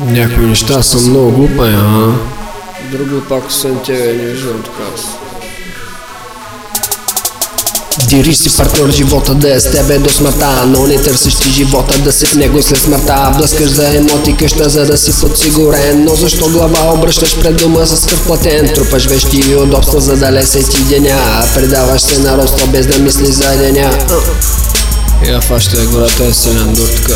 Някои неща са много глупави, а? Друго пак освен тебе не виждам така. Дириш си партньор живота да е с тебе до смъртта Но не търсиш ти живота да си в него след смъртта Блъскаш за емоти къща за да си подсигурен Но защо глава обръщаш пред дома с кръв платен Трупаш вещи и удобства за да лесе ти деня Предаваш се на роста без да мислиш за деня Я фаща гората е силен дур така.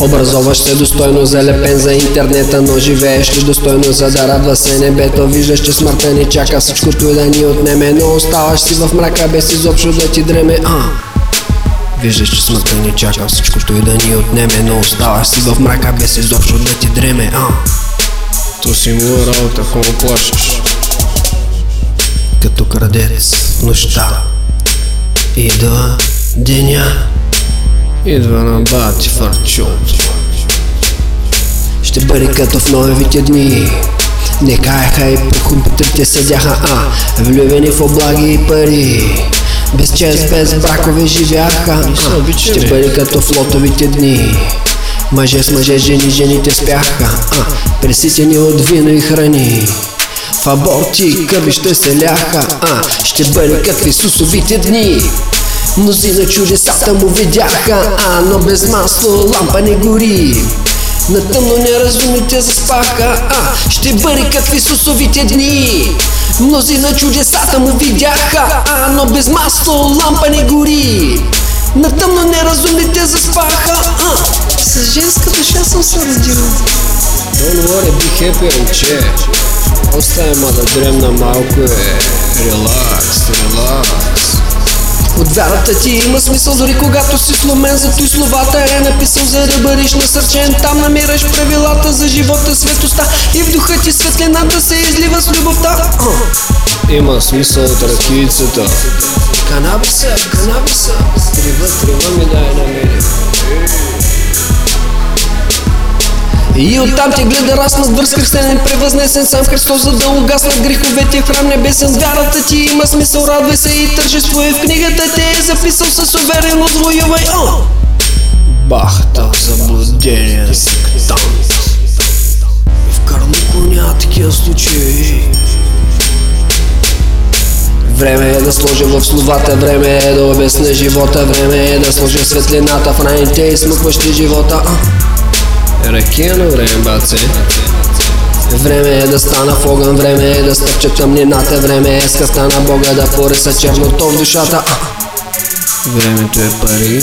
Образоваш се достойно залепен за интернета, но живееш ли достойно за да радва се небето Виждаш, че смъртта ни чака всичкото и да ни отнеме Но оставаш си в мрака без изобщо да ти дреме а. Виждаш, че смъртта ни чака всичкото и да ни отнеме Но оставаш си в мрака без изобщо да ти дреме а. То си му работа, ако му плащаш. Като крадец нощта Идва деня Идва на бати фарчо. Ще бъде като в новите дни. Не каяха и по компютрите седяха, а Влюбени в облаги и пари. Без чест, без бракове живяха а, Ще бъде като в лотовите дни. Мъже с мъже, жени, жените спяха а, Преситени от вино и храни. В аборти и кърви ще се ляха а, Ще бъде като в Исусовите дни Мнозина чудесата му видяха, а но без масло лампа не гори. На тъмно неразумните заспаха, а ще бъде как в Исусовите дни. Мнозина чудесата му видяха, а но без масло лампа не гори. На тъмно неразумните заспаха, а с женска душа съм се родила. Don't worry, be happy, момче. Оставя ма да дремна малко е. Релакс, релакс. От вярата ти има смисъл дори когато си сломен Зато и словата е написал за да бъдеш насърчен Там намираш правилата за живота, светоста И в духа ти светлината се излива с любовта Има смисъл от ракийцата. Канабиса, канабиса Трива, трива ми дай на мене. И оттам те гледа раснат върс кръстенен превъзнесен сам Христос за да угаснат греховете в храм небесен Вярата ти има смисъл, радвай се и тържество и в книгата те е записал с увереност воювай О! Бахта заблуждение сектант. В Карлуко няма такива случаи Време е да сложа в словата, време е да обясня живота Време е да сложа светлината в раните и смъкващи живота а. Ракиено време, баце. Време е да стана в огън, време е да стъпча тъмнината Време е скъста на Бога да пориса черното в душата. Времето е пари.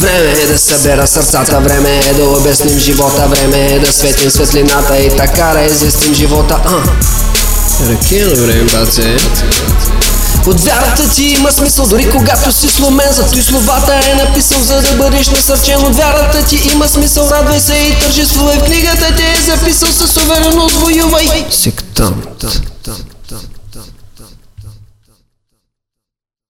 Време е да събера сърцата, време е да обясним живота Време е да светим светлината и така да известим живота а. Ракиено време, баце. От вярата ти има смисъл, дори когато си сломен. Зато и словата е написал, за да бъдеш насърчен. От вярата ти има смисъл, радвай се и тържествувай В книгата ти е записал с увереност, воювай! Сектант.